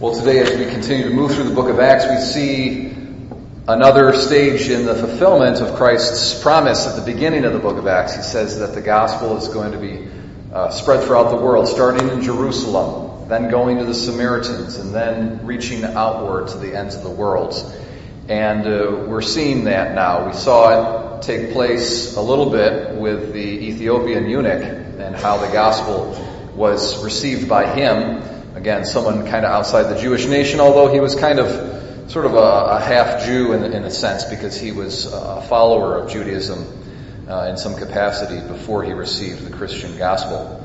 Well, today, as we continue to move through the book of Acts, we see another stage in the fulfillment of Christ's promise at the beginning of the book of Acts. He says that the gospel is going to be uh, spread throughout the world, starting in Jerusalem, then going to the Samaritans, and then reaching outward to the ends of the world. And uh, we're seeing that now. We saw it take place a little bit with the Ethiopian eunuch and how the gospel was received by him Again, someone kind of outside the Jewish nation, although he was kind of sort of a, a half Jew in, in, a sense because he was a follower of Judaism uh, in some capacity before he received the Christian gospel.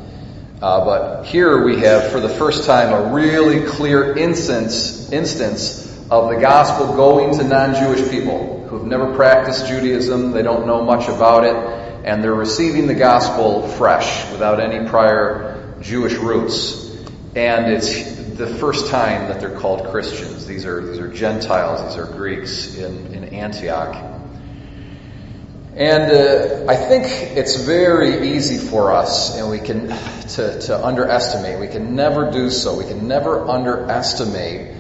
Uh, but here we have, for the first time, a really clear instance, instance of the gospel going to non-Jewish people who've never practiced Judaism, they don't know much about it, and they're receiving the gospel fresh, without any prior Jewish roots. And it's the first time that they're called Christians. These are, these are Gentiles, these are Greeks in, in Antioch. And uh, I think it's very easy for us, and we can to, to underestimate. We can never do so. We can never underestimate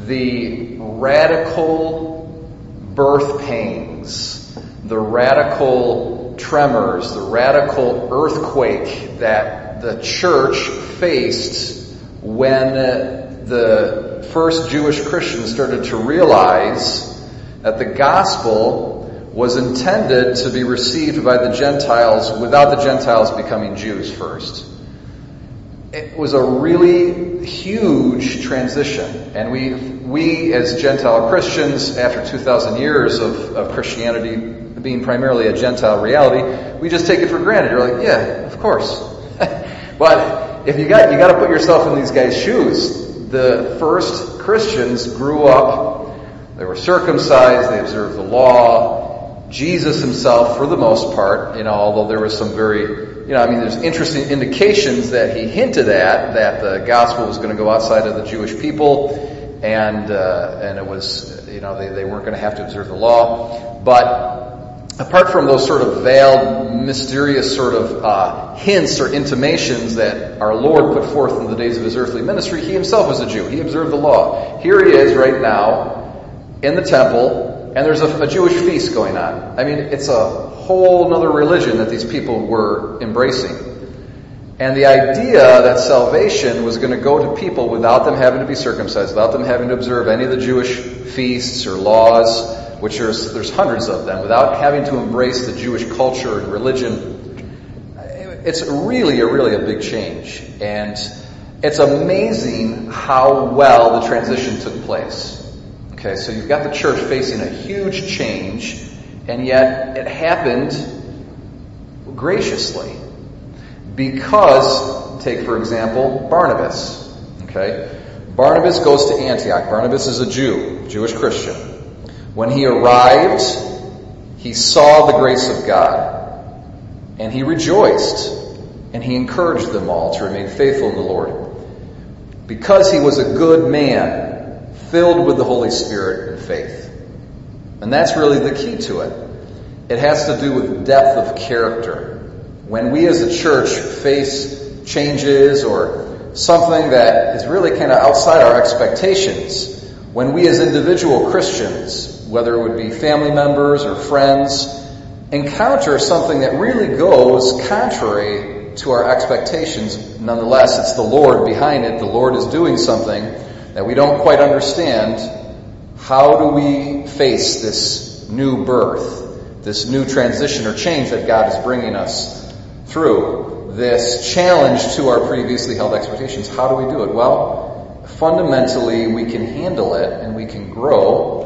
the radical birth pains, the radical tremors, the radical earthquake that the church faced when uh, the first Jewish Christians started to realize that the gospel was intended to be received by the Gentiles without the Gentiles becoming Jews first. It was a really huge transition. And we, we as Gentile Christians, after 2,000 years of, of Christianity being primarily a Gentile reality, we just take it for granted. You're like, yeah, of course. but if you got you got to put yourself in these guys' shoes. The first Christians grew up, they were circumcised, they observed the law. Jesus himself, for the most part, you know, although there was some very, you know, I mean, there's interesting indications that he hinted at that the gospel was going to go outside of the Jewish people, and uh, and it was, you know, they, they weren't going to have to observe the law, but apart from those sort of veiled, mysterious sort of uh, hints or intimations that our Lord put forth in the days of his earthly ministry, he himself was a Jew. He observed the law. Here he is right now in the temple, and there's a, a Jewish feast going on. I mean, it's a whole other religion that these people were embracing. And the idea that salvation was going to go to people without them having to be circumcised, without them having to observe any of the Jewish feasts or laws, which there's, there's hundreds of them, without having to embrace the Jewish culture and religion, it's really a really a big change. And it's amazing how well the transition took place. Okay, so you've got the church facing a huge change, and yet it happened graciously. Because, take for example, Barnabas. Okay? Barnabas goes to Antioch. Barnabas is a Jew, Jewish Christian. When he arrived, he saw the grace of God, and he rejoiced, and he encouraged them all to remain faithful in the Lord. Because he was a good man, filled with the Holy Spirit and faith. And that's really the key to it. It has to do with depth of character. When we as a church face changes or something that is really kind of outside our expectations, when we as individual Christians whether it would be family members or friends, encounter something that really goes contrary to our expectations. Nonetheless, it's the Lord behind it. The Lord is doing something that we don't quite understand. How do we face this new birth, this new transition or change that God is bringing us through? This challenge to our previously held expectations. How do we do it? Well, fundamentally, we can handle it and we can grow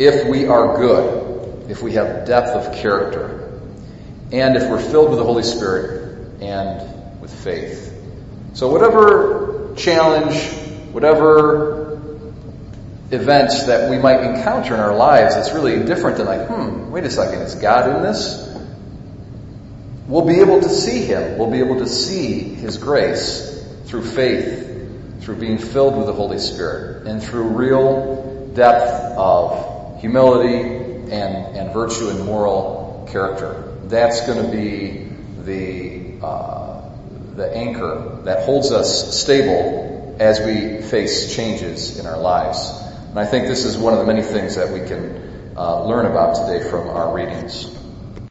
if we are good, if we have depth of character, and if we're filled with the Holy Spirit and with faith. So whatever challenge, whatever event that we might encounter in our lives it's really different than like, hmm, wait a second, is God in this? We'll be able to see Him. We'll be able to see His grace through faith, through being filled with the Holy Spirit, and through real depth of humility and, and virtue and moral character. That's going to be the, uh, the anchor that holds us stable as we face changes in our lives. And I think this is one of the many things that we can uh, learn about today from our readings.